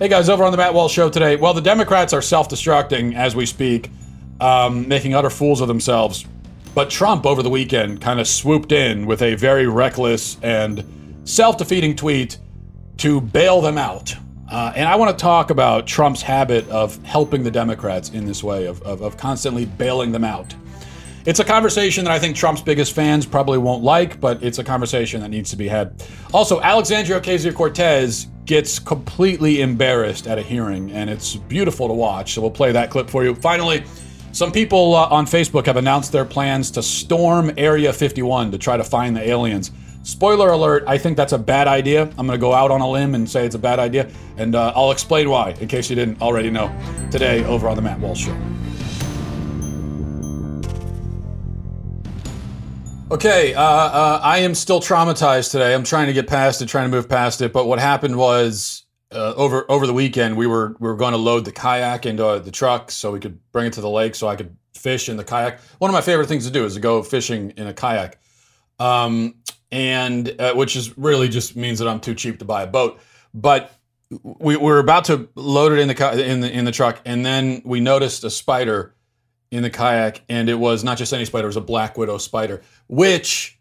Hey guys, over on the Matt Walsh Show today. Well, the Democrats are self destructing as we speak, um, making utter fools of themselves. But Trump over the weekend kind of swooped in with a very reckless and self defeating tweet to bail them out. Uh, and I want to talk about Trump's habit of helping the Democrats in this way, of, of, of constantly bailing them out. It's a conversation that I think Trump's biggest fans probably won't like, but it's a conversation that needs to be had. Also, Alexandria Ocasio Cortez gets completely embarrassed at a hearing, and it's beautiful to watch. So we'll play that clip for you. Finally, some people uh, on Facebook have announced their plans to storm Area 51 to try to find the aliens. Spoiler alert, I think that's a bad idea. I'm going to go out on a limb and say it's a bad idea, and uh, I'll explain why, in case you didn't already know, today over on The Matt Walsh Show. Okay, uh, uh, I am still traumatized today. I'm trying to get past it, trying to move past it. But what happened was uh, over over the weekend, we were we were going to load the kayak into uh, the truck so we could bring it to the lake so I could fish in the kayak. One of my favorite things to do is to go fishing in a kayak, um, and uh, which is really just means that I'm too cheap to buy a boat. But we, we were about to load it in the in the in the truck, and then we noticed a spider in the kayak, and it was not just any spider; it was a black widow spider, which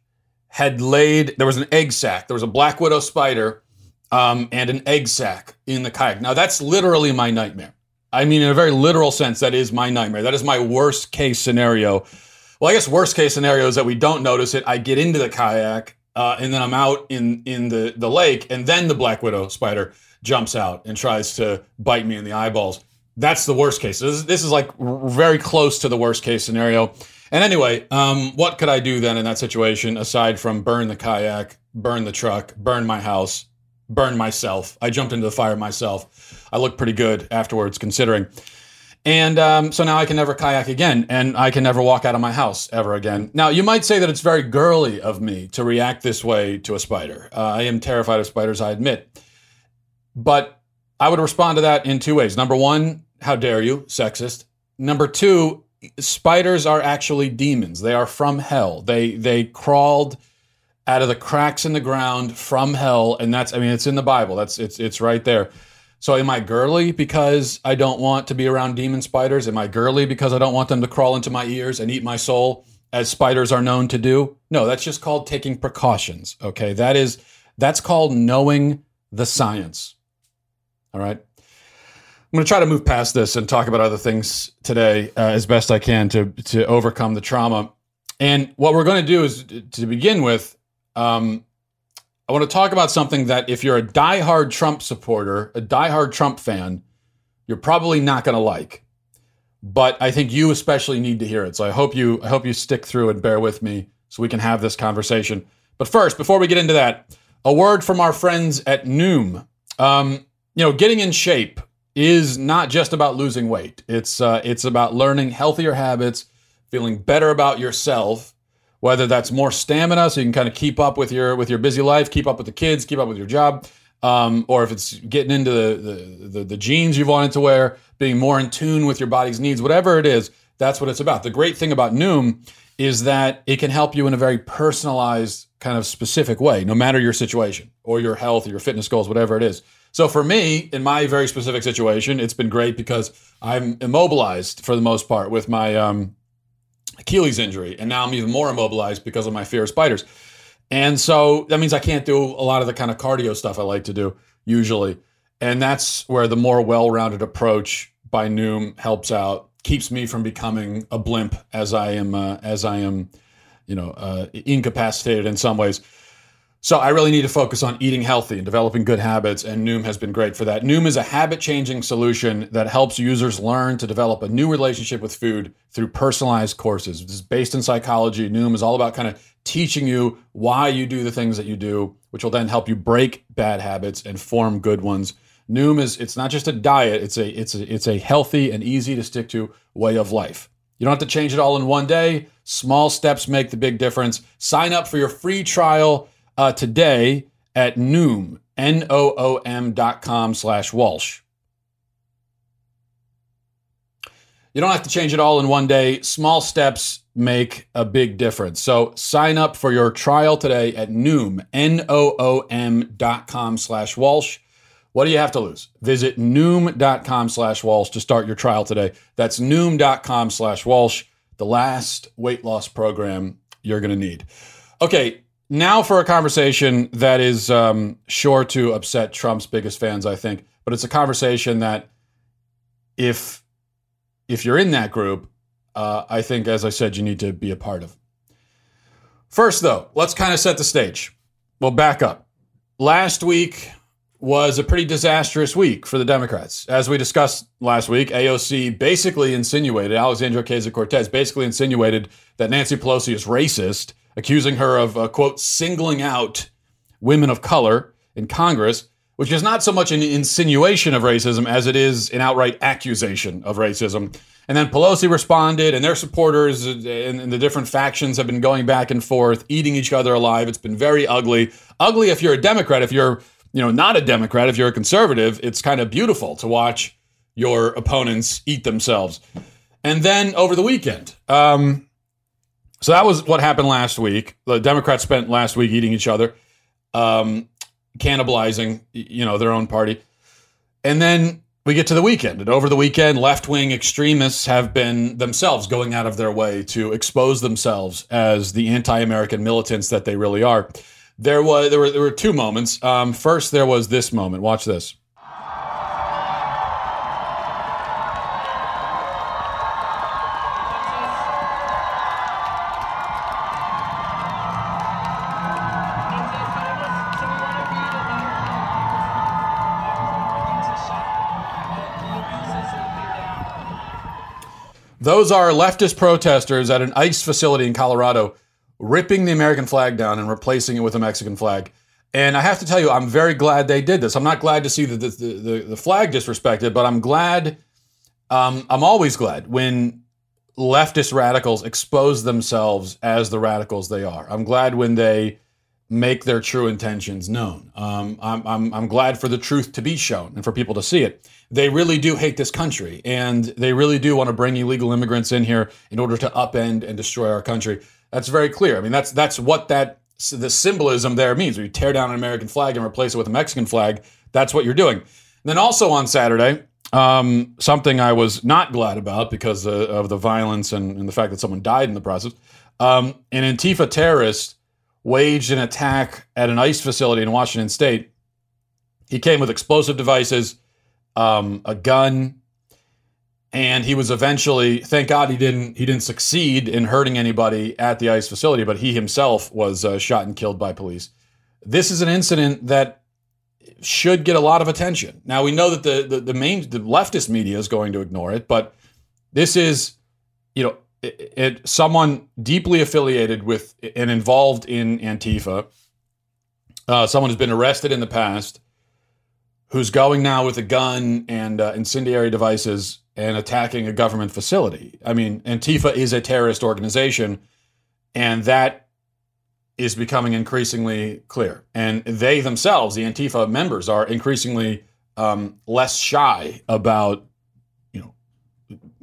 had laid. There was an egg sac. There was a black widow spider um, and an egg sac in the kayak. Now that's literally my nightmare. I mean, in a very literal sense, that is my nightmare. That is my worst case scenario. Well, I guess worst case scenario is that we don't notice it. I get into the kayak, uh, and then I'm out in in the the lake, and then the black widow spider jumps out and tries to bite me in the eyeballs. That's the worst case. This is, this is like very close to the worst case scenario. And anyway, um, what could I do then in that situation aside from burn the kayak, burn the truck, burn my house, burn myself? I jumped into the fire myself. I look pretty good afterwards, considering. And um, so now I can never kayak again, and I can never walk out of my house ever again. Now, you might say that it's very girly of me to react this way to a spider. Uh, I am terrified of spiders, I admit. But I would respond to that in two ways. Number one, how dare you, sexist. Number two, spiders are actually demons. They are from hell. They they crawled out of the cracks in the ground from hell, and that's I mean it's in the Bible. That's it's it's right there. So am I girly because I don't want to be around demon spiders? Am I girly because I don't want them to crawl into my ears and eat my soul as spiders are known to do? No, that's just called taking precautions. Okay? That is that's called knowing the science. All right? I'm going to try to move past this and talk about other things today uh, as best I can to to overcome the trauma. And what we're going to do is to begin with, um, I want to talk about something that if you're a diehard Trump supporter, a diehard Trump fan, you're probably not going to like. But I think you especially need to hear it. So I hope you I hope you stick through and bear with me so we can have this conversation. But first, before we get into that, a word from our friends at Noom. Um, you know, getting in shape is not just about losing weight. It's uh, it's about learning healthier habits, feeling better about yourself. Whether that's more stamina, so you can kind of keep up with your with your busy life, keep up with the kids, keep up with your job, um, or if it's getting into the, the the the jeans you've wanted to wear, being more in tune with your body's needs, whatever it is, that's what it's about. The great thing about Noom is that it can help you in a very personalized, kind of specific way, no matter your situation or your health or your fitness goals, whatever it is. So for me, in my very specific situation, it's been great because I'm immobilized for the most part with my um, Achilles injury, and now I'm even more immobilized because of my fear of spiders. And so that means I can't do a lot of the kind of cardio stuff I like to do usually. And that's where the more well-rounded approach by Noom helps out, keeps me from becoming a blimp as I am uh, as I am, you know, uh, incapacitated in some ways. So I really need to focus on eating healthy and developing good habits, and Noom has been great for that. Noom is a habit-changing solution that helps users learn to develop a new relationship with food through personalized courses. This is based in psychology. Noom is all about kind of teaching you why you do the things that you do, which will then help you break bad habits and form good ones. Noom is it's not just a diet, it's a it's a it's a healthy and easy to stick to way of life. You don't have to change it all in one day. Small steps make the big difference. Sign up for your free trial uh, today at Noom, N-O-O-M dot com slash Walsh. You don't have to change it all in one day. Small steps make a big difference. So sign up for your trial today at Noom, N-O-O-M dot com slash Walsh. What do you have to lose? Visit noom.com slash Walsh to start your trial today. That's noom.com slash Walsh, the last weight loss program you're going to need. Okay, now for a conversation that is um, sure to upset Trump's biggest fans, I think, but it's a conversation that if if you're in that group, uh, I think, as I said, you need to be a part of. First, though, let's kind of set the stage. Well, back up. Last week was a pretty disastrous week for the Democrats. As we discussed last week, AOC basically insinuated, Alexandria Ocasio Cortez basically insinuated that Nancy Pelosi is racist, accusing her of, uh, quote, singling out women of color in Congress which is not so much an insinuation of racism as it is an outright accusation of racism. And then Pelosi responded, and their supporters and the different factions have been going back and forth, eating each other alive. It's been very ugly. Ugly if you're a Democrat. If you're, you know, not a Democrat, if you're a conservative, it's kind of beautiful to watch your opponents eat themselves. And then over the weekend, um, so that was what happened last week. The Democrats spent last week eating each other. Um, cannibalizing, you know, their own party. And then we get to the weekend, and over the weekend, left wing extremists have been themselves going out of their way to expose themselves as the anti American militants that they really are. There was there were there were two moments. Um, first, there was this moment. Watch this. Those are leftist protesters at an ICE facility in Colorado ripping the American flag down and replacing it with a Mexican flag. And I have to tell you, I'm very glad they did this. I'm not glad to see the, the, the, the flag disrespected, but I'm glad, um, I'm always glad when leftist radicals expose themselves as the radicals they are. I'm glad when they make their true intentions known. Um, I'm, I'm, I'm glad for the truth to be shown and for people to see it they really do hate this country and they really do want to bring illegal immigrants in here in order to upend and destroy our country. That's very clear. I mean, that's that's what that the symbolism there means. You tear down an American flag and replace it with a Mexican flag, that's what you're doing. And then also on Saturday, um, something I was not glad about because uh, of the violence and, and, the fact that someone died in the process. Um, an Antifa terrorist waged an attack at an ICE facility in Washington State. He came with explosive devices um, a gun, and he was eventually. Thank God he didn't. He didn't succeed in hurting anybody at the ICE facility, but he himself was uh, shot and killed by police. This is an incident that should get a lot of attention. Now we know that the the, the main the leftist media is going to ignore it, but this is, you know, it, it, someone deeply affiliated with and involved in Antifa, uh, someone who's been arrested in the past, who's going now with a gun and uh, incendiary devices and attacking a government facility. I mean, Antifa is a terrorist organization, and that is becoming increasingly clear. And they themselves, the Antifa members, are increasingly um, less shy about,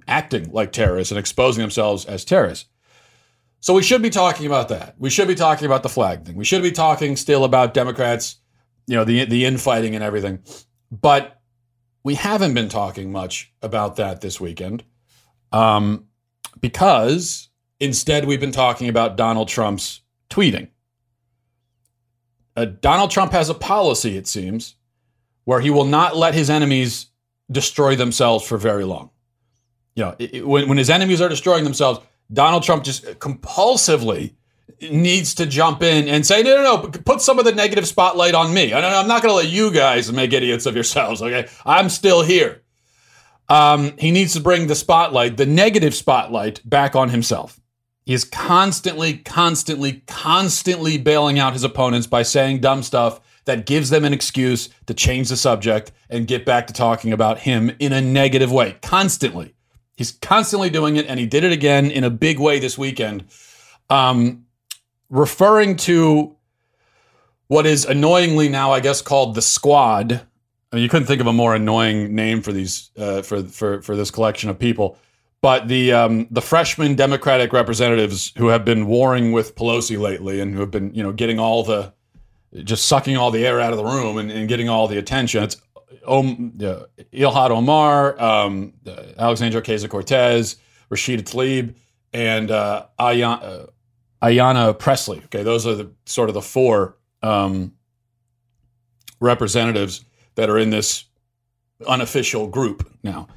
acting like terrorists and exposing themselves as terrorists. So we should be talking about that. We should be talking about the flag thing. We should be talking still about Democrats you know the the infighting and everything. But we haven't been talking much about that this weekend, um, because instead we've been talking about Donald Trump's tweeting. Uh, Donald Trump has a policy, it seems, where he will not let his enemies destroy themselves for very long. You know, it, when, when his enemies are destroying themselves, Donald Trump just compulsively needs to jump in and say, no, no, no, put some of the negative spotlight on me. I'm not going to let you guys make idiots of yourselves. Okay. I'm still here. Um, he needs to bring the spotlight, the negative spotlight, back on himself. He is constantly, constantly, constantly bailing out his opponents by saying dumb stuff that gives them an excuse to change the subject and get back to talking about him in a negative way. Constantly. He's constantly doing it, and he did it again in a big way this weekend. Um, referring to what is annoyingly now, I guess, called the Squad. I mean, you couldn't think of a more annoying name for these uh, for for for this collection of people. But the um, the freshman Democratic representatives who have been warring with Pelosi lately and who have been you know getting all the just sucking all the air out of the room and, and getting all the attention. It's Om, uh, Ilhan Omar, um, uh, Alexandria Ocasio Cortez, Rashida Tlaib, and uh, uh, Ayanna Pressley. Okay, those are the sort of the four um, representatives that are in this unofficial group now.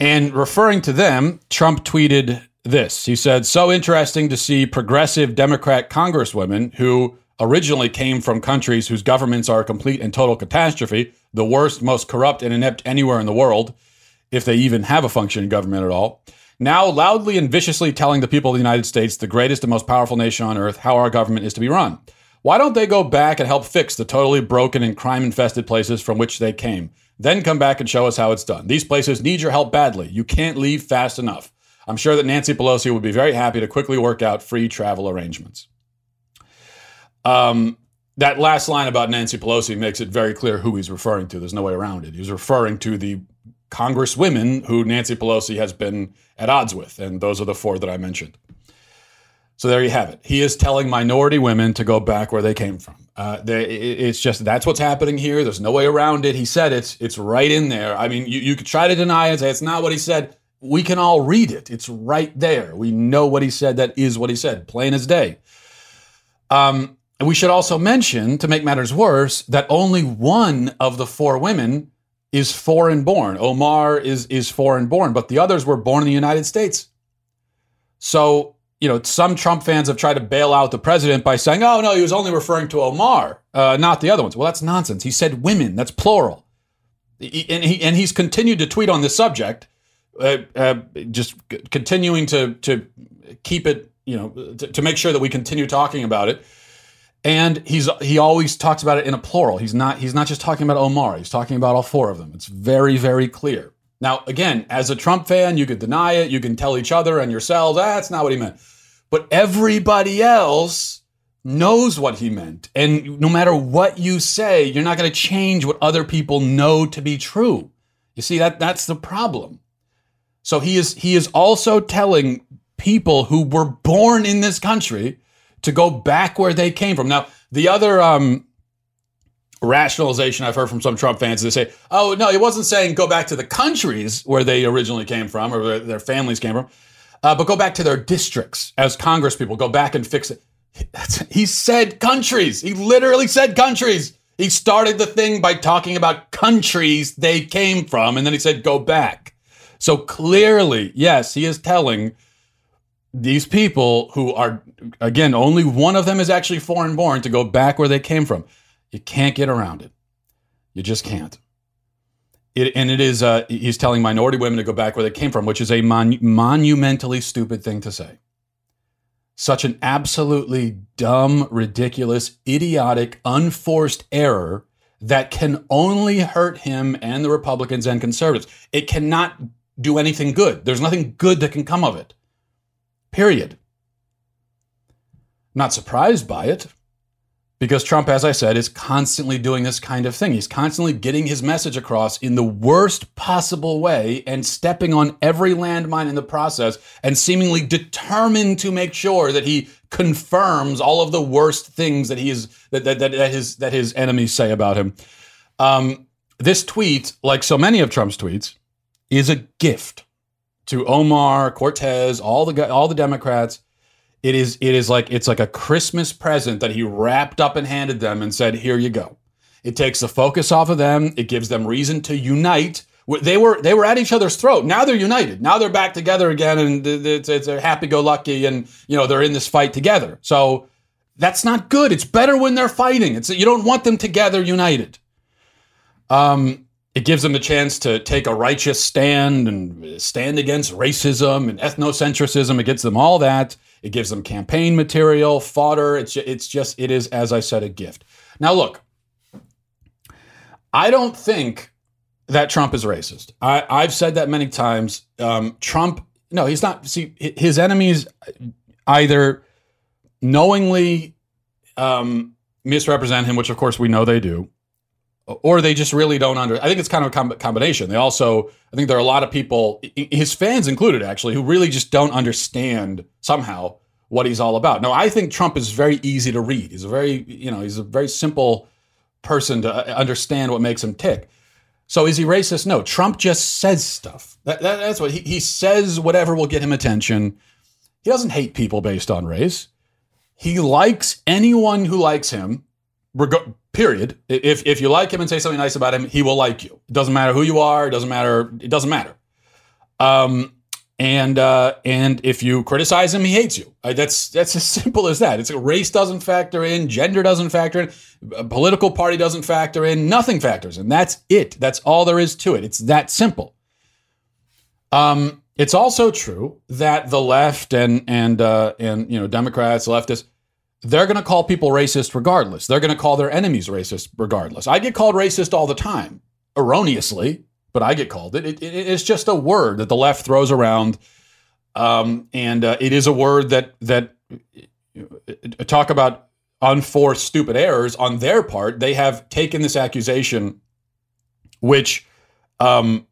And referring to them, Trump tweeted this. He said, So interesting to see progressive Democrat congresswomen who originally came from countries whose governments are a complete and total catastrophe, the worst, most corrupt, and inept anywhere in the world, if they even have a functioning government at all. Now, loudly and viciously telling the people of the United States, the greatest and most powerful nation on earth, how our government is to be run. Why don't they go back and help fix the totally broken and crime infested places from which they came? Then come back and show us how it's done. These places need your help badly. You can't leave fast enough. I'm sure that Nancy Pelosi would be very happy to quickly work out free travel arrangements. Um, that last line about Nancy Pelosi makes it very clear who he's referring to. There's no way around it. He's referring to the congresswomen who Nancy Pelosi has been at odds with, and those are the four that I mentioned. So there you have it. He is telling minority women to go back where they came from. Uh, they, it's just that's what's happening here. There's no way around it. He said it. It's right in there. I mean, you, you could try to deny it say it's not what he said. We can all read it. It's right there. We know what he said. That is what he said, plain as day. Um, and we should also mention, to make matters worse, that only one of the four women is foreign born. Omar is is foreign born, but the others were born in the United States. So, you know, some Trump fans have tried to bail out the president by saying, "Oh no, he was only referring to Omar, uh, not the other ones." Well, that's nonsense. He said women. That's plural, he, and he and he's continued to tweet on this subject, uh, uh, just c- continuing to to keep it, you know, to, to make sure that we continue talking about it and he's he always talks about it in a plural. He's not he's not just talking about Omar. He's talking about all four of them. It's very very clear. Now, again, as a Trump fan, you could deny it. You can tell each other and yourselves, ah, that's not what he meant. But everybody else knows what he meant. And no matter what you say, you're not going to change what other people know to be true. You see that that's the problem. So he is he is also telling people who were born in this country to go back where they came from. Now, the other um, rationalization I've heard from some Trump fans is they say, oh, no, he wasn't saying go back to the countries where they originally came from or where their families came from, uh, but go back to their districts as Congress people, go back and fix it. He said countries. He literally said countries. He started the thing by talking about countries they came from, and then he said go back. So clearly, yes, he is telling these people who are again only one of them is actually foreign born to go back where they came from. You can't get around it. You just can't. It, and it is uh, he's telling minority women to go back where they came from which is a mon- monumentally stupid thing to say. Such an absolutely dumb ridiculous idiotic unforced error that can only hurt him and the republicans and conservatives. It cannot do anything good. There's nothing good that can come of it. Period. Not surprised by it because Trump, as I said, is constantly doing this kind of thing. He's constantly getting his message across in the worst possible way and stepping on every landmine in the process and seemingly determined to make sure that he confirms all of the worst things that he is that that, that, that his that his enemies say about him. Um, this tweet, like so many of Trump's tweets, is a gift to Omar, Cortez, all the all the Democrats. It is it is like it's like a Christmas present that he wrapped up and handed them and said, "Here you go." It takes the focus off of them. It gives them reason to unite. They were they were at each other's throat. Now they're united. Now they're back together again, and it's, it's a happy-go-lucky, and you know they're in this fight together. So that's not good. It's better when they're fighting. It's you don't want them together, united. Um, it gives them a chance to take a righteous stand and stand against racism and ethnocentrism. It gives them all that. It gives them campaign material, fodder. It's it's just it is as I said a gift. Now look, I don't think that Trump is racist. I, I've said that many times. Um, Trump, no, he's not. See, his enemies either knowingly um, misrepresent him, which of course we know they do, or they just really don't under. I think it's kind of a com- combination. They also, I think there are a lot of people, his fans included, actually, who really just don't understand somehow what he's all about. Now, I think Trump is very easy to read. He's a very, you know, he's a very simple person to uh, understand what makes him tick. So is he racist? No. Trump just says stuff. That, that, that's what he, he says, whatever will get him attention. He doesn't hate people based on race. He likes anyone who likes him, reg- period. If, if you like him and say something nice about him, he will like you. It doesn't matter who you are. It doesn't matter. It doesn't matter. Um, and uh, and if you criticize him, he hates you. Uh, that's that's as simple as that. It's race doesn't factor in, gender doesn't factor in, a political party doesn't factor in, nothing factors and That's it. That's all there is to it. It's that simple. Um, it's also true that the left and and uh, and you know Democrats, leftists, they're going to call people racist regardless. They're going to call their enemies racist regardless. I get called racist all the time, erroneously but I get called it. it, it it's just a word that the left throws around, um, and uh, it is a word that that uh, talk about unforced stupid errors on their part. They have taken this accusation, which. Um,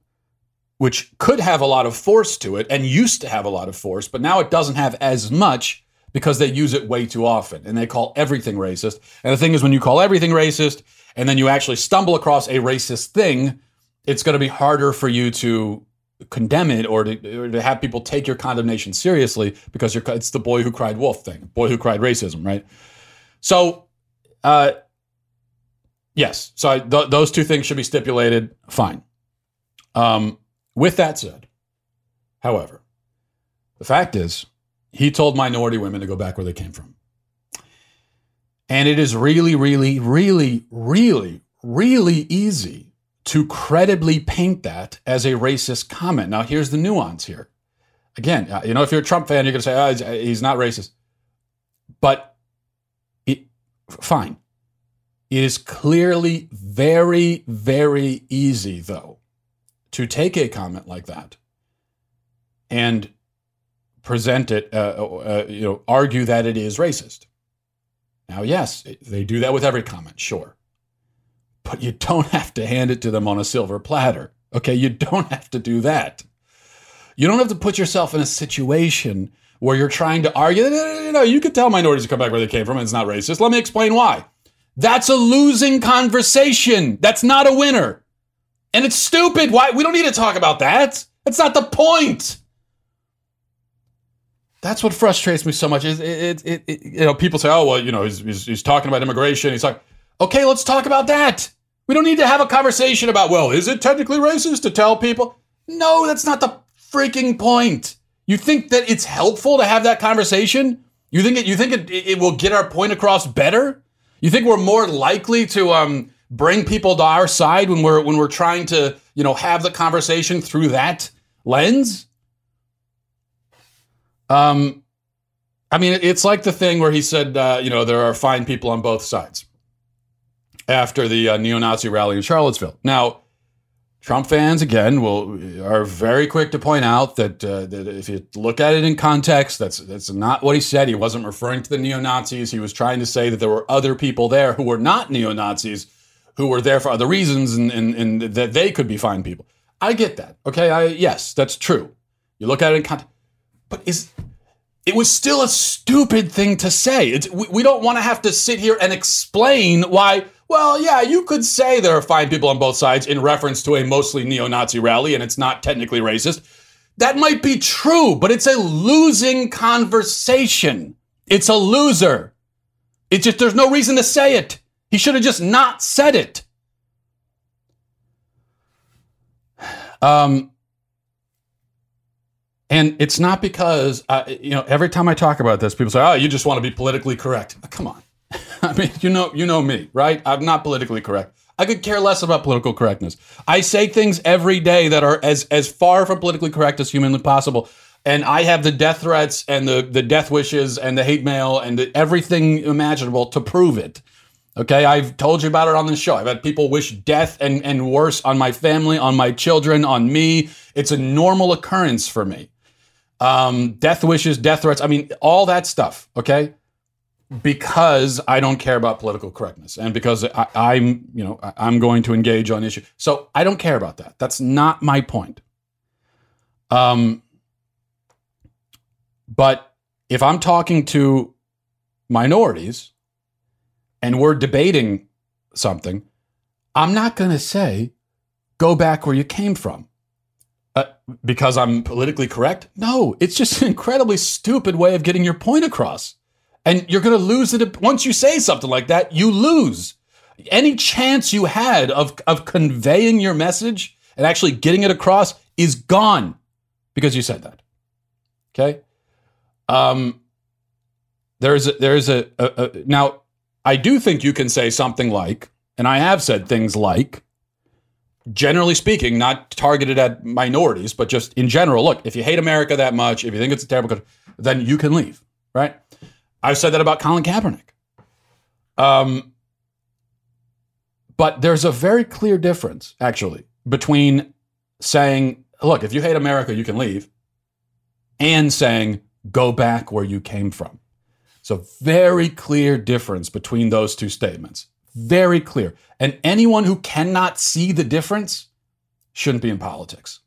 which could have a lot of force to it and used to have a lot of force, but now it doesn't have as much because they use it way too often and they call everything racist. And the thing is, when you call everything racist and then you actually stumble across a racist thing, it's going to be harder for you to condemn it or to, or to have people take your condemnation seriously because you're, it's the boy who cried wolf thing, boy who cried racism, right? So, uh, yes, so I, th- those two things should be stipulated. Fine. Um, with that said, however, the fact is, he told minority women to go back where they came from. And it is really, really, really, really, really easy to credibly paint that as a racist comment. Now, here's the nuance here. Again, uh, you know, if you're a Trump fan, you're going to say, oh, he's not racist. But it, fine. It is clearly very, very easy, though, to take a comment like that and present it, uh, uh, you know, argue that it is racist. Now, yes, they do that with every comment, sure but you don't have to hand it to them on a silver platter. Okay, you don't have to do that. You don't have to put yourself in a situation where you're trying to argue. You know, you could tell minorities to come back where they came from and it's not racist. Let me explain why. That's a losing conversation. That's not a winner. And it's stupid. Why? We don't need to talk about that. That's not the point. That's what frustrates me so much. Is it, it, it, you know, people say, "Oh, well, you know, he's, he's, he's talking about immigration." He's like, Okay, let's talk about that. We don't need to have a conversation about, well, is it technically racist to tell people? No, that's not the freaking point. You think that it's helpful to have that conversation? You think it, you think it, it will get our point across better? You think we're more likely to um, bring people to our side when we're when we're trying to you know have the conversation through that lens? Um, I mean, it's like the thing where he said, uh, you know, there are fine people on both sides after the uh, neo-Nazi rally in Charlottesville. Now, Trump fans again will are very quick to point out that uh, that if you look at it in context, that's that's not what he said. He wasn't referring to the neo Nazis. He was trying to say that there were other people there who were not neo Nazis, who were there for other reasons, and, and and that they could be fine people. I get that. Okay, I yes, that's true. You look at it in context, but is it was still a stupid thing to say. We, we don't want to have to sit here and explain why well, yeah, you could say there are fine people on both sides in reference to a mostly neo Nazi rally and it's not technically racist. That might be true, but it's a losing conversation. It's a loser. It's just, there's no reason to say it. He should have just not said it. Um, and it's not because, uh, you know, every time I talk about this, people say, oh, you just want to be politically correct. Come on. I mean, you know, you know me, right? I'm not politically correct. I could care less about political correctness. I say things every day that are as as far from politically correct as humanly possible. And I have the death threats and the the death wishes and the hate mail and the, everything imaginable to prove it. Okay, I've told you about it on the show. I've had people wish death and, and worse on my family, on my children, on me. It's a normal occurrence for me. Um, death wishes, death threats. I mean, all that stuff. Okay because I don't care about political correctness and because I, am you know, I'm going to engage on issue. So I don't care about that. That's not my point. Um, but if I'm talking to minorities and we're debating something, I'm not going to say, go back where you came from. Uh, because I'm politically correct? No, it's just an incredibly stupid way of getting your point across. And you're going to lose it once you say something like that. You lose any chance you had of of conveying your message and actually getting it across is gone because you said that. Okay. Um. There's a, there's a, a, a now. I do think you can say something like, and I have said things like, generally speaking, not targeted at minorities, but just in general. Look, if you hate America that much, if you think it's a terrible country, then you can leave. Right. I've said that about Colin Kaepernick. Um, but there's a very clear difference, actually, between saying, look, if you hate America, you can leave, and saying, go back where you came from. So, very clear difference between those two statements. Very clear. And anyone who cannot see the difference shouldn't be in politics.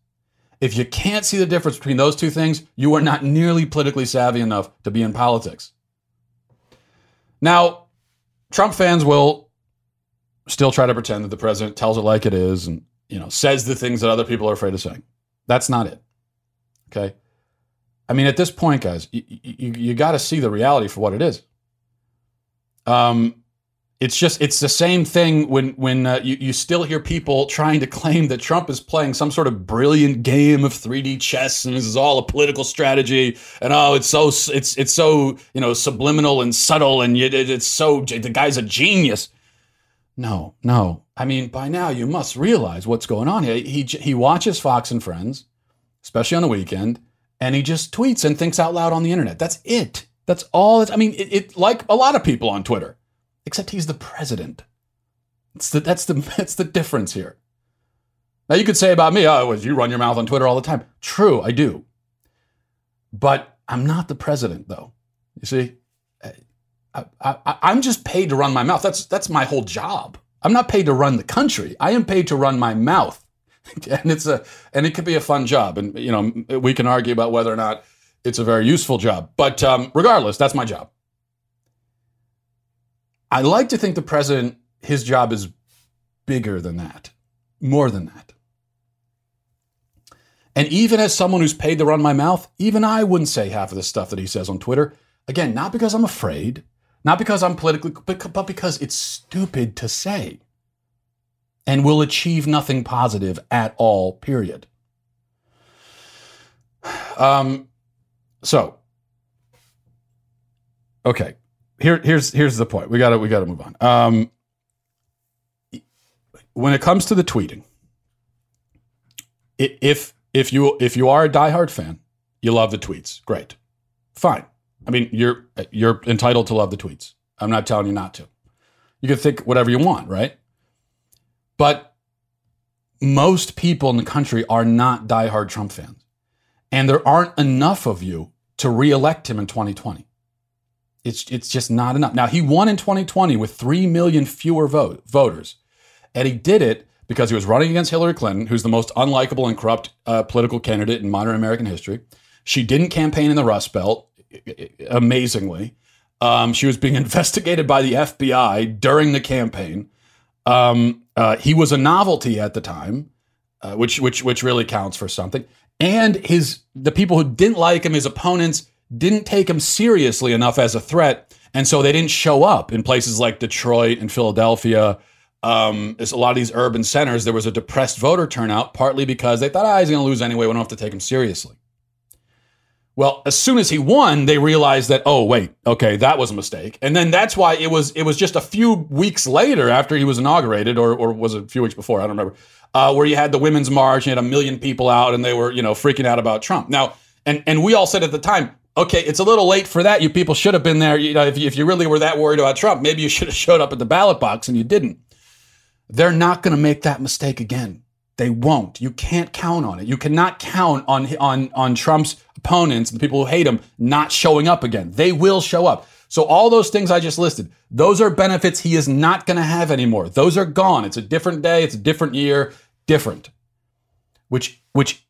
If you can't see the difference between those two things, you are not nearly politically savvy enough to be in politics. Now, Trump fans will still try to pretend that the president tells it like it is and you know says the things that other people are afraid of saying. That's not it. Okay. I mean, at this point, guys, you, you, you got to see the reality for what it is. Um, it's just it's the same thing when when uh, you you still hear people trying to claim that Trump is playing some sort of brilliant game of 3D chess and this is all a political strategy and oh it's so it's it's so you know subliminal and subtle and it, it's so the guy's a genius. No, no. I mean, by now you must realize what's going on here. He he watches Fox and Friends, especially on the weekend, and he just tweets and thinks out loud on the internet. That's it. That's all. It's, I mean, it, it like a lot of people on Twitter except he's the president. The, that's the that's the difference here. Now you could say about me, oh, you run your mouth on Twitter all the time. True, I do. But I'm not the president, though. You see, I, I, I'm just paid to run my mouth. That's that's my whole job. I'm not paid to run the country. I am paid to run my mouth, and it's a and it could be a fun job. And you know, we can argue about whether or not it's a very useful job. But um, regardless, that's my job. I like to think the president, his job is bigger than that, more than that. And even as someone who's paid to run my mouth, even I wouldn't say half of the stuff that he says on Twitter. Again, not because I'm afraid, not because I'm politically, but because it's stupid to say and will achieve nothing positive at all, period. Um, so, okay here here's here's the point. We got to we got to move on. Um, when it comes to the tweeting, if if you if you are a diehard fan, you love the tweets. Great, fine. I mean, you're you're entitled to love the tweets. I'm not telling you not to. You can think whatever you want, right? But most people in the country are not diehard Trump fans, and there aren't enough of you to reelect him in 2020. It's it's just not enough. Now he won in 2020 with three million fewer vote, voters, and he did it because he was running against Hillary Clinton, who's the most unlikable and corrupt uh, political candidate in modern American history. She didn't campaign in the Rust Belt, amazingly. Um, she was being investigated by the FBI during the campaign. Um, uh, he was a novelty at the time, uh, which which which really counts for something. And his the people who didn't like him, his opponents, didn't take him seriously enough as a threat. And so they didn't show up in places like Detroit and Philadelphia. Um, a lot of these urban centers, there was a depressed voter turnout, partly because they thought, ah, he's going to lose anyway. We don't have to take him seriously. Well, as soon as he won, they realized that, oh, wait, okay, that was a mistake. And then that's why it was it was just a few weeks later after he was inaugurated, or, or was it a few weeks before? I don't remember, uh, where you had the women's march, you had a million people out, and they were, you know, freaking out about Trump. Now, and and we all said at the time, okay, it's a little late for that. You people should have been there. You know, if you, if you really were that worried about Trump, maybe you should have showed up at the ballot box and you didn't. They're not going to make that mistake again. They won't. You can't count on it. You cannot count on on on Trump's opponents, the people who hate him, not showing up again. They will show up. So all those things I just listed, those are benefits he is not going to have anymore. Those are gone. It's a different day. It's a different year. Different. Which which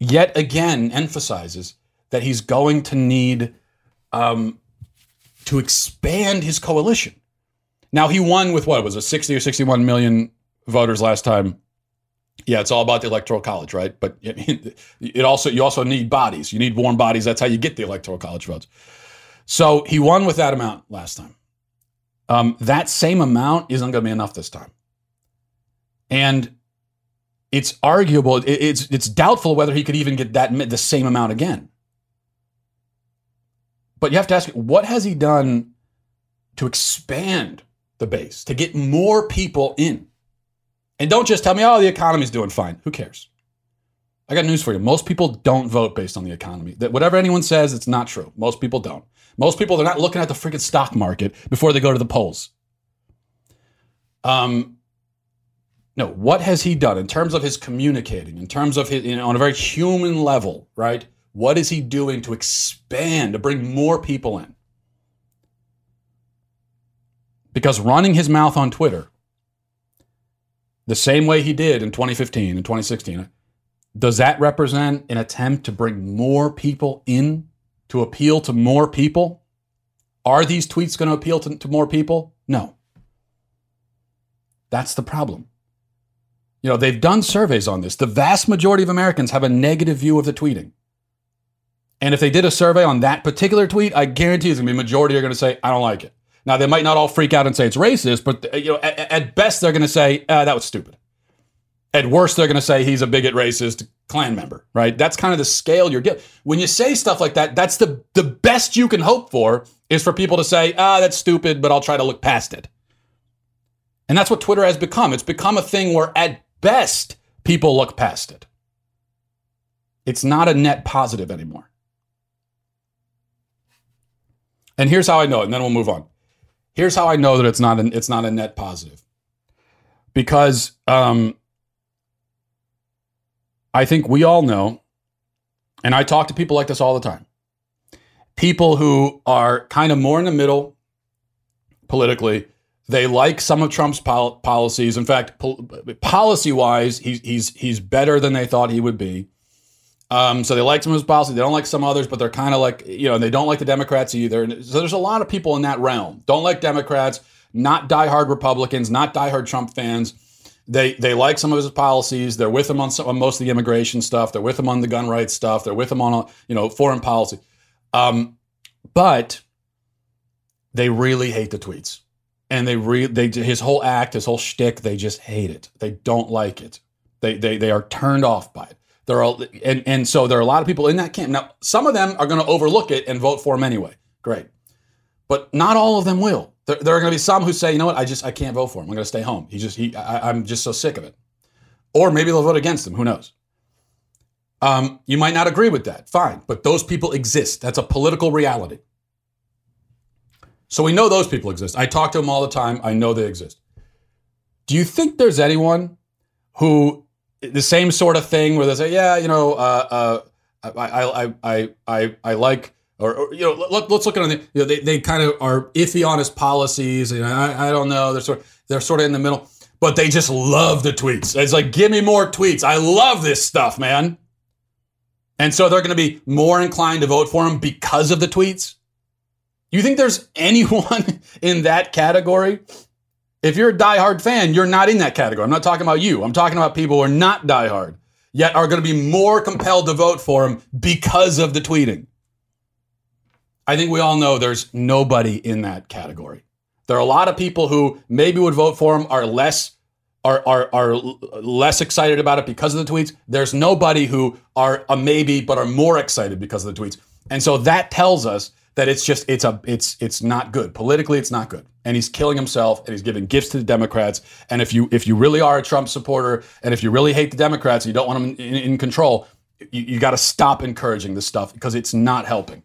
yet again emphasizes that he's going to need um, to expand his coalition. Now he won with what was it, 60 or 61 million voters last time. Yeah, it's all about the electoral college, right? But it also you also need bodies. You need warm bodies. That's how you get the electoral college votes. So he won with that amount last time. Um, that same amount isn't going to be enough this time, and it's arguable. It's it's doubtful whether he could even get that the same amount again. But you have to ask, what has he done to expand the base, to get more people in? And don't just tell me, oh, the economy's doing fine. Who cares? I got news for you. Most people don't vote based on the economy. That whatever anyone says, it's not true. Most people don't. Most people they're not looking at the freaking stock market before they go to the polls. Um, no, what has he done in terms of his communicating, in terms of his, you know, on a very human level, right? What is he doing to expand, to bring more people in? Because running his mouth on Twitter the same way he did in 2015 and 2016, does that represent an attempt to bring more people in, to appeal to more people? Are these tweets going to appeal to, to more people? No. That's the problem. You know, they've done surveys on this. The vast majority of Americans have a negative view of the tweeting. And if they did a survey on that particular tweet, I guarantee it's going to be majority are going to say, I don't like it. Now, they might not all freak out and say it's racist, but you know, at, at best, they're going to say ah, that was stupid. At worst, they're going to say he's a bigot, racist Klan member. Right? That's kind of the scale you're getting. When you say stuff like that, that's the the best you can hope for is for people to say, ah, that's stupid, but I'll try to look past it. And that's what Twitter has become. It's become a thing where, at best, people look past it. It's not a net positive anymore. And here's how I know it, and then we'll move on. Here's how I know that it's not an, it's not a net positive. Because um, I think we all know, and I talk to people like this all the time. People who are kind of more in the middle politically, they like some of Trump's pol- policies. In fact, pol- policy wise, he's, he's, he's better than they thought he would be. Um, so they like some of his policies. They don't like some others, but they're kind of like, you know, they don't like the Democrats either. So there's a lot of people in that realm. Don't like Democrats, not diehard Republicans, not diehard Trump fans. They they like some of his policies. They're with him on, some, on most of the immigration stuff. They're with him on the gun rights stuff. They're with him on, you know, foreign policy. Um, but they really hate the tweets, and they re- they his whole act, his whole shtick. They just hate it. They don't like it. They they they are turned off by it. There are and and so there are a lot of people in that camp. Now, some of them are going to overlook it and vote for him anyway. Great, but not all of them will. There, there are going to be some who say, you know what, I just I can't vote for him. I'm going to stay home. He just he I, I'm just so sick of it. Or maybe they'll vote against him. Who knows? Um, you might not agree with that. Fine, but those people exist. That's a political reality. So we know those people exist. I talk to them all the time. I know they exist. Do you think there's anyone who the same sort of thing where they say, yeah, you know, uh, uh, I, I, I, I, I like, or, or you know, let, us look at it. You know, they, they kind of are iffy on his policies. You know, I, I don't know. They're sort, of, they're sort of in the middle, but they just love the tweets. It's like, give me more tweets. I love this stuff, man. And so they're going to be more inclined to vote for him because of the tweets. You think there's anyone in that category if you're a diehard fan, you're not in that category. I'm not talking about you. I'm talking about people who are not diehard, yet are going to be more compelled to vote for him because of the tweeting. I think we all know there's nobody in that category. There are a lot of people who maybe would vote for him are less are, are, are less excited about it because of the tweets. There's nobody who are a maybe but are more excited because of the tweets. And so that tells us that it's just it's a it's it's not good. Politically it's not good. And he's killing himself and he's giving gifts to the democrats. And if you if you really are a trump supporter and if you really hate the democrats and you don't want them in, in control you, you got to stop encouraging this stuff because it's not helping.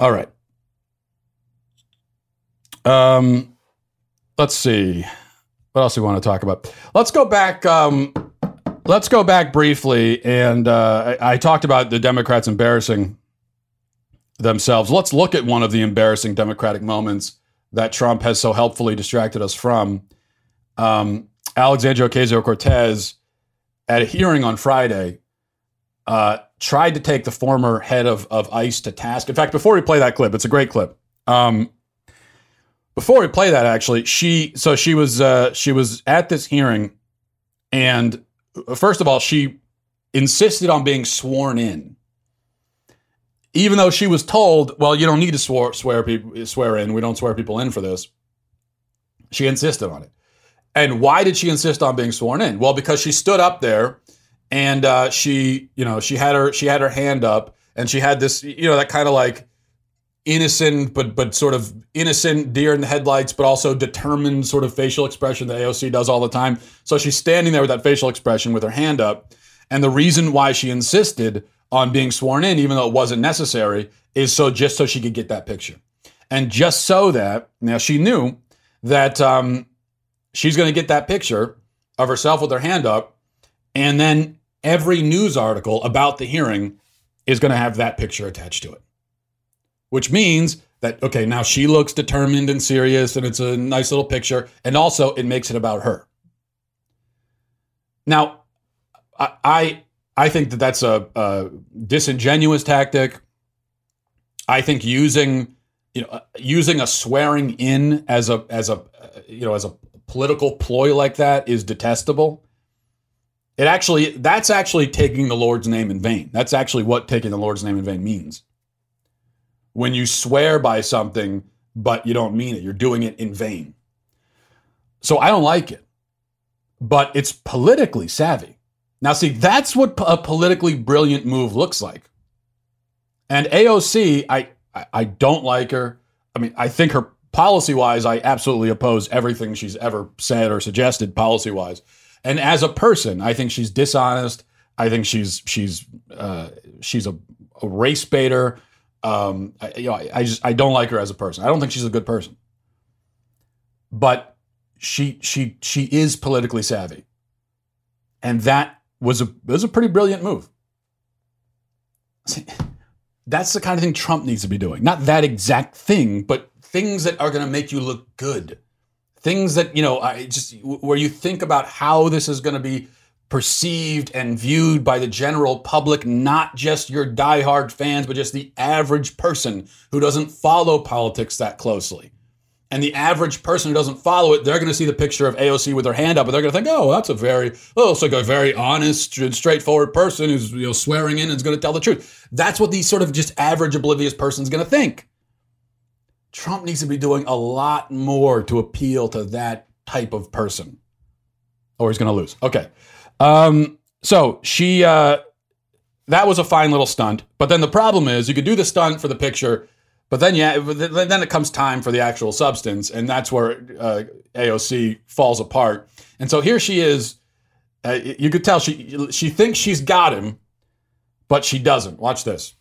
All right. Um let's see. What else do we want to talk about? Let's go back um let's go back briefly and uh, I, I talked about the democrats embarrassing themselves. Let's look at one of the embarrassing Democratic moments that Trump has so helpfully distracted us from. Um, Alexandria Ocasio Cortez, at a hearing on Friday, uh, tried to take the former head of, of ICE to task. In fact, before we play that clip, it's a great clip. Um, before we play that, actually, she so she was uh, she was at this hearing, and uh, first of all, she insisted on being sworn in, even though she was told, "Well, you don't need to swear swear people swear in. We don't swear people in for this." She insisted on it, and why did she insist on being sworn in? Well, because she stood up there, and uh, she, you know, she had her she had her hand up, and she had this, you know, that kind of like innocent but but sort of innocent deer in the headlights but also determined sort of facial expression that AOC does all the time. So she's standing there with that facial expression with her hand up and the reason why she insisted on being sworn in even though it wasn't necessary is so just so she could get that picture. And just so that now she knew that um, she's going to get that picture of herself with her hand up and then every news article about the hearing is going to have that picture attached to it which means that, okay, now she looks determined and serious and it's a nice little picture. And also, it makes it about her. Now, I, I, think that that's a, a disingenuous tactic. I think using, you know, uh, using a swearing in as a, as a, uh, you know, as a political ploy like that is detestable. It actually, that's actually taking the Lord's name in vain. That's actually what taking the Lord's name in vain means when you swear by something, but you don't mean it. You're doing it in vain. So I don't like it, but it's politically savvy. Now, see, that's what a politically brilliant move looks like. And AOC, I, I don't like her. I mean, I think her policy wise, I absolutely oppose everything she's ever said or suggested policy wise. And as a person, I think she's dishonest. I think she's she's uh, she's a, a race baiter. Um, I, you know, I, I just I don't like her as a person. I don't think she's a good person. But she she she is politically savvy, and that was a was a pretty brilliant move. That's the kind of thing Trump needs to be doing. Not that exact thing, but things that are going to make you look good. Things that you know, I just where you think about how this is going to be perceived and viewed by the general public, not just your diehard fans, but just the average person who doesn't follow politics that closely. And the average person who doesn't follow it, they're going to see the picture of AOC with her hand up, and they're going to think, "Oh, that's a very, oh, it's like a very honest and straightforward person who's you know swearing in and is going to tell the truth." That's what the sort of just average oblivious person is going to think. Trump needs to be doing a lot more to appeal to that type of person, or he's going to lose. Okay. Um, so she, uh, that was a fine little stunt. But then the problem is you could do the stunt for the picture, but then yeah, then it comes time for the actual substance, and that's where uh, AOC falls apart. And so here she is. Uh, you could tell she she thinks she's got him, but she doesn't. Watch this.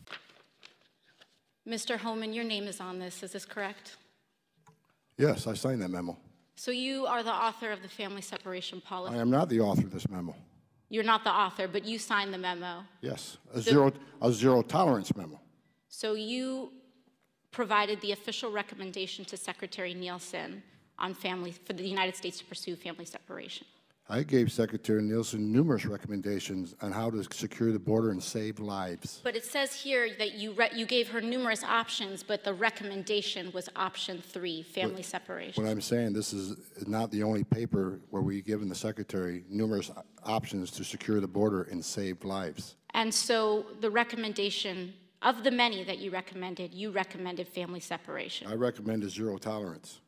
Mr. Homan, your name is on this. Is this correct? Yes, I signed that memo. So you are the author of the family separation policy? I am not the author of this memo. You're not the author, but you signed the memo. Yes, a zero, a zero tolerance memo. So you provided the official recommendation to Secretary Nielsen on family, for the United States to pursue family separation. I gave Secretary Nielsen numerous recommendations on how to secure the border and save lives. But it says here that you, you gave her numerous options, but the recommendation was option three, family separation. What I'm saying, this is not the only paper where we've given the Secretary numerous options to secure the border and save lives. And so the recommendation, of the many that you recommended, you recommended family separation. I recommended zero tolerance.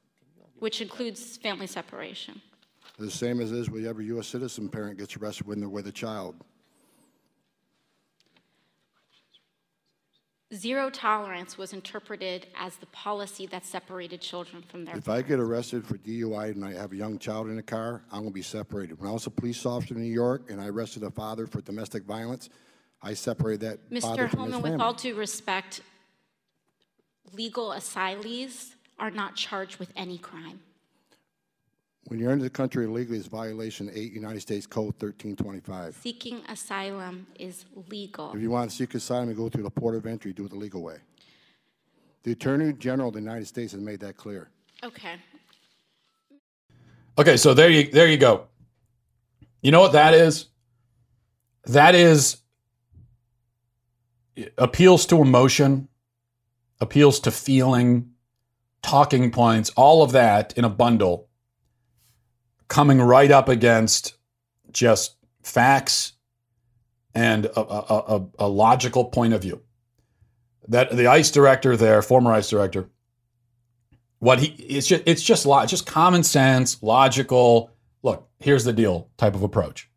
Which includes family separation. The same as is with every U.S. citizen parent gets arrested when they're with a child. Zero tolerance was interpreted as the policy that separated children from their If I get arrested for DUI and I have a young child in the car, I'm going to be separated. When I was a police officer in New York and I arrested a father for domestic violence, I separated that Mr. father from Homan, his family. with all due respect, legal asylees are not charged with any crime. When you're into the country illegally, it's violation 8 United States Code 1325. Seeking asylum is legal. If you want to seek asylum, you go through the port of entry, do it the legal way. The Attorney General of the United States has made that clear. Okay. Okay, so there you there you go. You know what that is? That is appeals to emotion, appeals to feeling, talking points, all of that in a bundle, coming right up against just facts and a, a, a, a logical point of view. That the ICE director there, former ICE director, what he it's just it's just just common sense, logical. Look, here's the deal type of approach.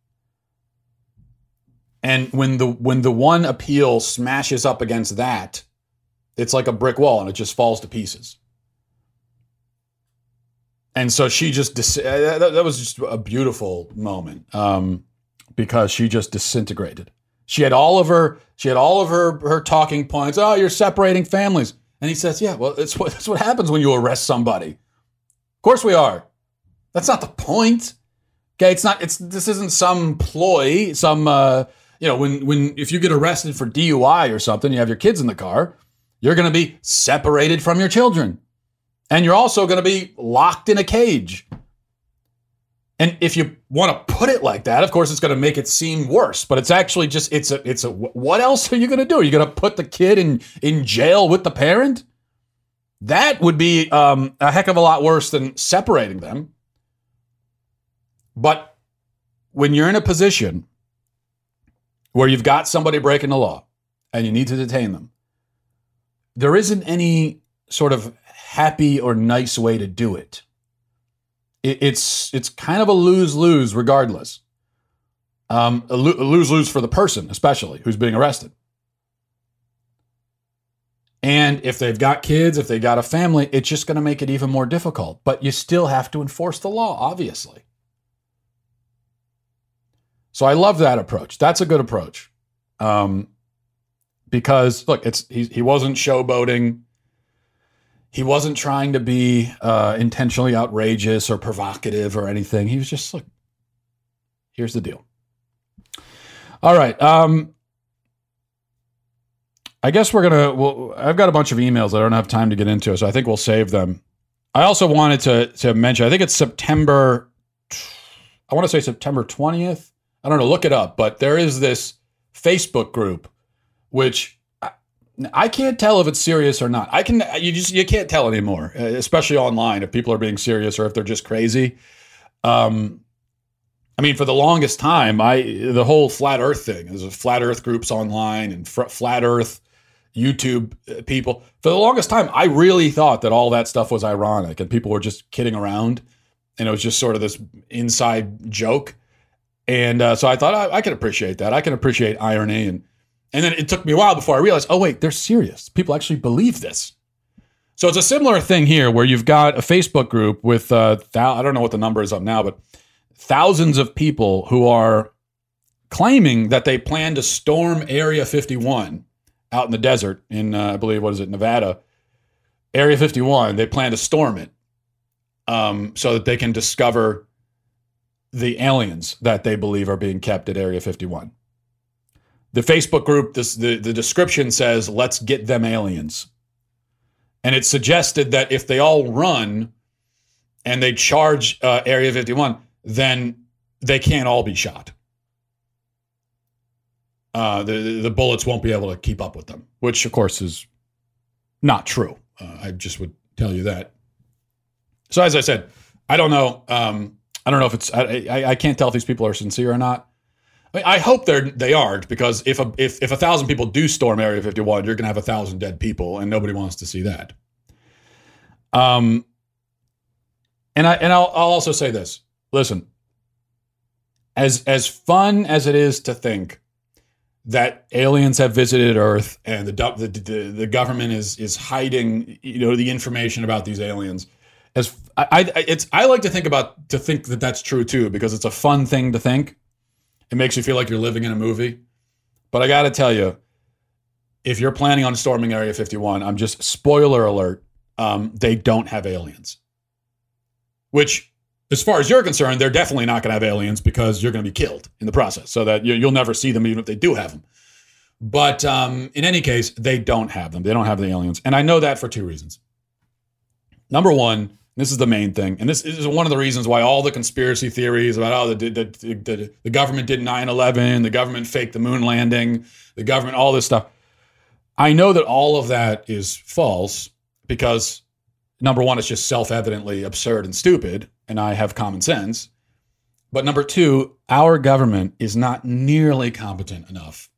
And when the when the one appeal smashes up against that, it's like a brick wall and it just falls to pieces. And so she just that, that was just a beautiful moment um, because she just disintegrated. She had all of her she had all of her her talking points. Oh, you're separating families. And he says, Yeah, well, that's what, that's what happens when you arrest somebody. Of course we are. That's not the point. Okay, it's not, it's, this isn't some ploy, some, uh, you know, when, when, if you get arrested for DUI or something, you have your kids in the car, you're going to be separated from your children. And you're also going to be locked in a cage. And if you want to put it like that, of course, it's going to make it seem worse. But it's actually just it's a it's a what else are you going to do? Are you going to put the kid in in jail with the parent? That would be um, a heck of a lot worse than separating them. But when you're in a position where you've got somebody breaking the law and you need to detain them, there isn't any sort of happy or nice way to do it it's it's kind of a lose lose regardless. Um, a lose lose for the person, especially who's being arrested. And if they've got kids, if they've got a family, it's just going to make it even more difficult. But you still have to enforce the law, obviously. So I love that approach. That's a good approach. Um, because look, it's he, he wasn't showboating he wasn't trying to be uh, intentionally outrageous or provocative or anything. He was just like, here's the deal. All right. Um, I guess we're gonna. Well, I've got a bunch of emails I don't have time to get into, so I think we'll save them. I also wanted to to mention. I think it's September. I want to say September twentieth. I don't know. Look it up. But there is this Facebook group, which I can't tell if it's serious or not. I can you just you can't tell anymore, uh, especially online if people are being serious or if they're just crazy. Um, I mean, for the longest time, I the whole flat Earth thing. There's flat Earth groups online and flat Earth YouTube uh, people. For the longest time, I really thought that all that stuff was ironic and people were just kidding around, and it was just sort of this inside joke. And uh, so I thought I, I can appreciate that. I can appreciate irony and and then it took me a while before I realized, oh, wait, they're serious. People actually believe this. So it's a similar thing here where you've got a Facebook group with, uh, I don't know what the number is up now, but thousands of people who are claiming that they plan to storm Area 51 out in the desert in, uh, I believe, what is it, Nevada? Area 51, they plan to storm it um, so that they can discover the aliens that they believe are being kept at Area 51 the Facebook group, this, the, the description says, let's get them aliens. And it suggested that if they all run and they charge uh, Area 51, then they can't all be shot. Uh, the, the bullets won't be able to keep up with them, which of course is not true. Uh, I just would tell you that. So as I said, I don't know. Um, I don't know if it's. I, I, I can't tell if these people are sincere or not. I, mean, I hope they're they aren't because if a if, if a thousand people do storm Area 51, you're going to have a thousand dead people, and nobody wants to see that. Um, and I and I'll, I'll also say this: listen, as as fun as it is to think that aliens have visited Earth and the the, the, the government is is hiding you know the information about these aliens. As I, I it's I like to think about to think that that's true too because it's a fun thing to think. It makes you feel like you're living in a movie. But I got to tell you, if you're planning on storming Area 51, I'm just spoiler alert, um, they don't have aliens. Which, as far as you're concerned, they're definitely not going to have aliens because you're going to be killed in the process, so that you, will never see them even if they do have them. But um, in any case, they don't have them. They don't have the aliens, and I know that for two reasons. Number one, this is the main thing. And this is one of the reasons why all the conspiracy theories about, oh, the, the, the, the government did 9 11, the government faked the moon landing, the government, all this stuff. I know that all of that is false because number one, it's just self evidently absurd and stupid, and I have common sense. But number two, our government is not nearly competent enough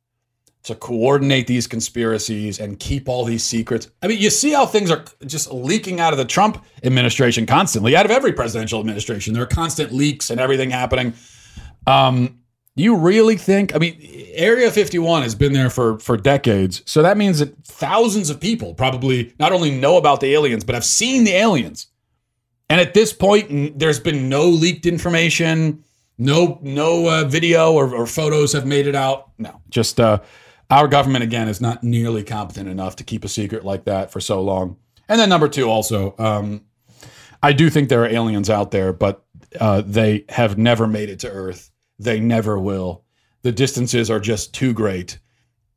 to coordinate these conspiracies and keep all these secrets. I mean, you see how things are just leaking out of the Trump administration constantly, out of every presidential administration. There are constant leaks and everything happening. Um, you really think? I mean, Area 51 has been there for for decades, so that means that thousands of people probably not only know about the aliens but have seen the aliens. And at this point, there's been no leaked information, no no uh, video or, or, photos have made it out. No, just uh, our government again is not nearly competent enough to keep a secret like that for so long. And then number two, also, um, I do think there are aliens out there, but uh, they have never made it to Earth. They never will. The distances are just too great.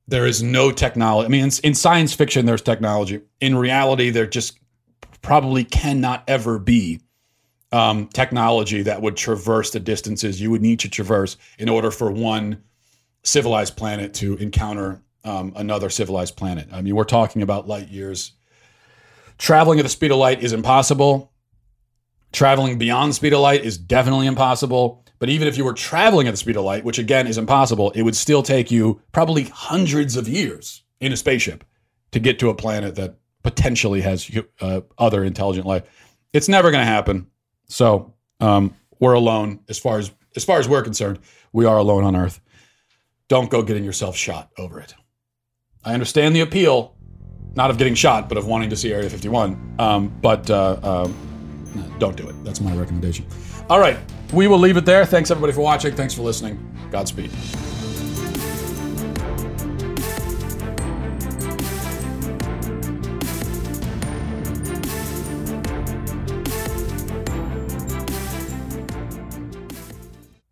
There is no technology. I mean, in, in science fiction, there's technology. In reality, there just probably cannot ever be um, technology that would traverse the distances you would need to traverse in order for one civilized planet to encounter um, another civilized planet. I mean, we're talking about light years. Traveling at the speed of light is impossible. Traveling beyond the speed of light is definitely impossible. But even if you were traveling at the speed of light, which again is impossible, it would still take you probably hundreds of years in a spaceship to get to a planet that potentially has uh, other intelligent life. It's never going to happen. So um, we're alone as far as as far as we're concerned. We are alone on Earth. Don't go getting yourself shot over it. I understand the appeal, not of getting shot, but of wanting to see Area 51. Um, but uh, um, don't do it. That's my recommendation. All right, we will leave it there. Thanks everybody for watching. Thanks for listening. Godspeed.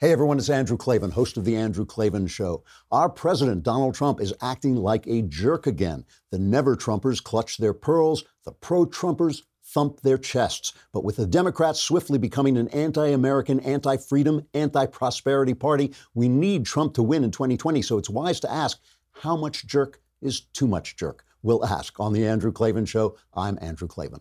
Hey everyone, it's Andrew Klavan, host of The Andrew Klavan Show. Our president, Donald Trump, is acting like a jerk again. The never Trumpers clutch their pearls, the pro Trumpers thump their chests. But with the Democrats swiftly becoming an anti American, anti freedom, anti prosperity party, we need Trump to win in 2020. So it's wise to ask how much jerk is too much jerk? We'll ask on The Andrew Klavan Show. I'm Andrew Klavan.